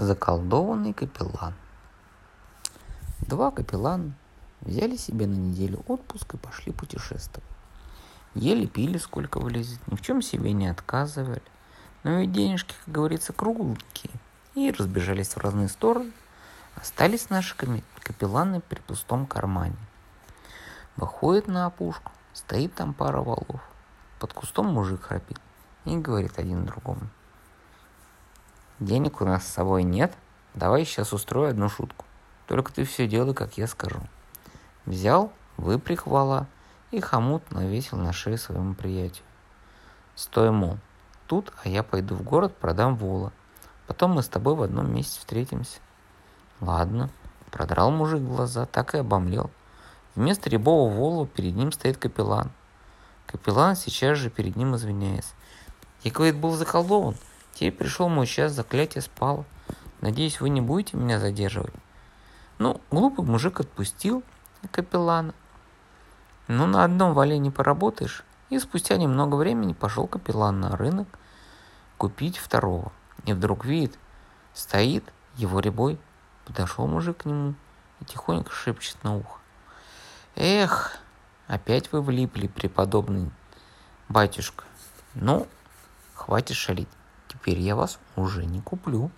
Заколдованный капеллан. Два капеллана взяли себе на неделю отпуск и пошли путешествовать. Ели, пили, сколько влезет, ни в чем себе не отказывали. Но ведь денежки, как говорится, кругленькие. И разбежались в разные стороны. Остались наши капелланы при пустом кармане. Выходит на опушку, стоит там пара валов. Под кустом мужик храпит и говорит один другому – Денег у нас с собой нет. Давай сейчас устрою одну шутку. Только ты все делай, как я скажу. Взял, выпряг вала и хомут навесил на шею своему приятелю. Стой, мол, тут, а я пойду в город, продам вола. Потом мы с тобой в одном месте встретимся. Ладно, продрал мужик глаза, так и обомлел. Вместо рябого вола перед ним стоит капеллан. Капеллан сейчас же перед ним извиняется. Я, говорит, был заколдован – Теперь пришел мой час, заклятие спало. Надеюсь, вы не будете меня задерживать. Ну, глупый мужик отпустил капеллана. Ну, на одном вале не поработаешь. И спустя немного времени пошел капеллан на рынок купить второго. И вдруг видит, стоит его ребой. Подошел мужик к нему и тихонько шепчет на ухо. Эх, опять вы влипли, преподобный батюшка. Ну, хватит шалить теперь я вас уже не куплю.